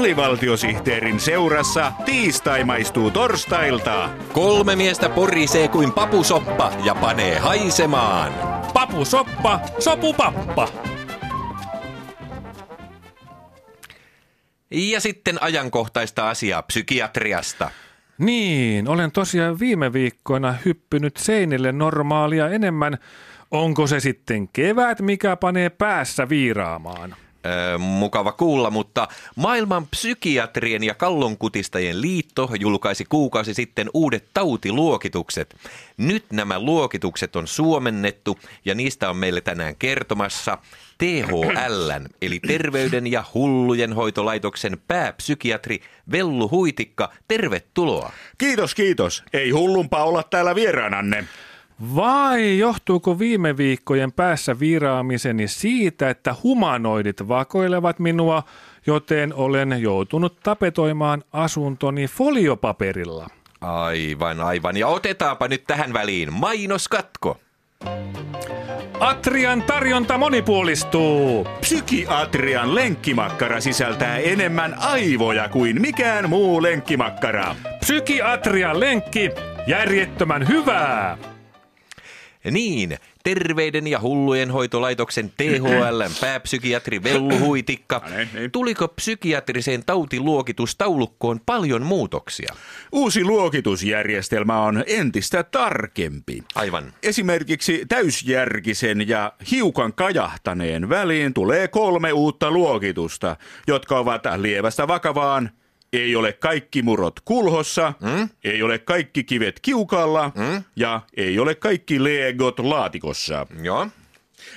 alivaltiosihteerin seurassa tiistai maistuu torstailta. Kolme miestä porisee kuin papusoppa ja panee haisemaan. Papusoppa, sopupappa. Ja sitten ajankohtaista asiaa psykiatriasta. Niin, olen tosiaan viime viikkoina hyppynyt seinille normaalia enemmän. Onko se sitten kevät, mikä panee päässä viiraamaan? Mukava kuulla, mutta maailman psykiatrien ja kallonkutistajien liitto julkaisi kuukausi sitten uudet tautiluokitukset. Nyt nämä luokitukset on suomennettu ja niistä on meille tänään kertomassa THL, eli Terveyden ja hullujen hoitolaitoksen pääpsykiatri Vellu Huitikka. Tervetuloa. Kiitos, kiitos. Ei hullumpaa olla täällä vieraananne. Vai johtuuko viime viikkojen päässä viraamiseni siitä, että humanoidit vakoilevat minua, joten olen joutunut tapetoimaan asuntoni foliopaperilla? Aivan, aivan. Ja otetaanpa nyt tähän väliin mainoskatko. Atrian tarjonta monipuolistuu. Psykiatrian lenkkimakkara sisältää enemmän aivoja kuin mikään muu lenkkimakkara. Psykiatrian lenkki, järjettömän hyvää. Niin, Terveyden ja hullujen hoitolaitoksen THL pääpsykiatri Vellu Huitikka. No niin, niin. Tuliko psykiatriseen tautiluokitustaulukkoon paljon muutoksia? Uusi luokitusjärjestelmä on entistä tarkempi. Aivan. Esimerkiksi täysjärkisen ja hiukan kajahtaneen väliin tulee kolme uutta luokitusta, jotka ovat lievästä vakavaan, ei ole kaikki murot kulhossa, mm? ei ole kaikki kivet kiukalla mm? ja ei ole kaikki legot laatikossa. Joo.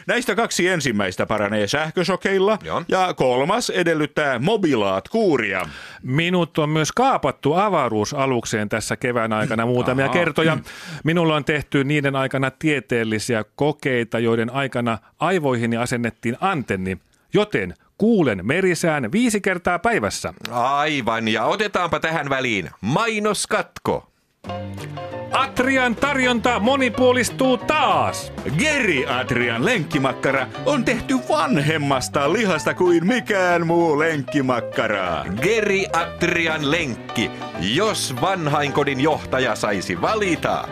Näistä kaksi ensimmäistä paranee sähkösokeilla Joo. ja kolmas edellyttää mobilaat-kuuria. Minut on myös kaapattu avaruusalukseen tässä kevään aikana muutamia Aha. kertoja. Minulla on tehty niiden aikana tieteellisiä kokeita, joiden aikana aivoihini asennettiin antenni, joten kuulen merisään viisi kertaa päivässä. Aivan, ja otetaanpa tähän väliin mainoskatko. Atrian tarjonta monipuolistuu taas. Geriatrian lenkkimakkara on tehty vanhemmasta lihasta kuin mikään muu lenkkimakkara. Geriatrian lenkki, jos vanhainkodin johtaja saisi valita.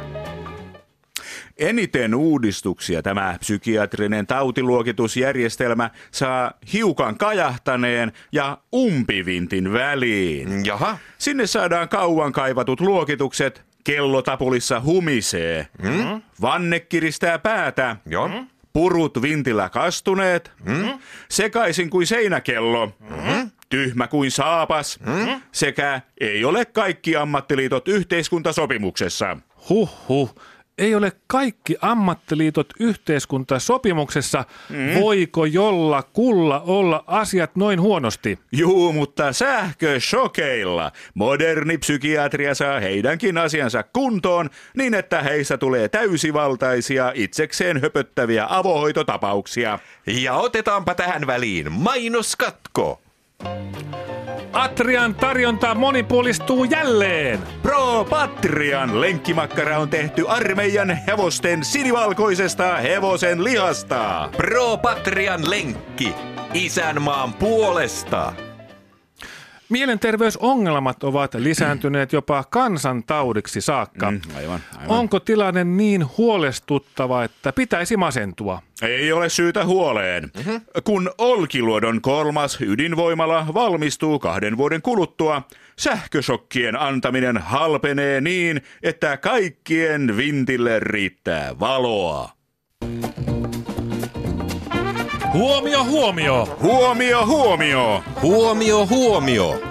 Eniten uudistuksia tämä psykiatrinen tautiluokitusjärjestelmä saa hiukan kajahtaneen ja umpivintin väliin. Jaha, Sinne saadaan kauan kaivatut luokitukset, kellotapulissa humisee, mm? vanne kiristää päätä, joo. purut vintillä kastuneet, mm? sekaisin kuin seinäkello, mm? tyhmä kuin saapas, mm? sekä ei ole kaikki ammattiliitot yhteiskuntasopimuksessa. Huh huh. Ei ole kaikki ammattiliitot yhteiskuntasopimuksessa. Mm. Voiko jolla kulla olla asiat noin huonosti? Juu, mutta sähköshokeilla moderni psykiatria saa heidänkin asiansa kuntoon niin, että heistä tulee täysivaltaisia itsekseen höpöttäviä avohoitotapauksia. Ja otetaanpa tähän väliin mainoskatko. Atrian tarjonta monipuolistuu jälleen. Pro Patrian lenkkimakkara on tehty armeijan hevosten sinivalkoisesta hevosen lihasta. Pro Patrian lenkki, isänmaan puolesta. Mielenterveysongelmat ovat lisääntyneet jopa kansantaudiksi saakka. Mm, aivan, aivan. Onko tilanne niin huolestuttava, että pitäisi masentua? Ei ole syytä huoleen. Mm-hmm. Kun Olkiluodon kolmas ydinvoimala valmistuu kahden vuoden kuluttua, sähkösokkien antaminen halpenee niin, että kaikkien vintille riittää valoa. Huomio, huomio! Huomio, huomio! Huomio, huomio.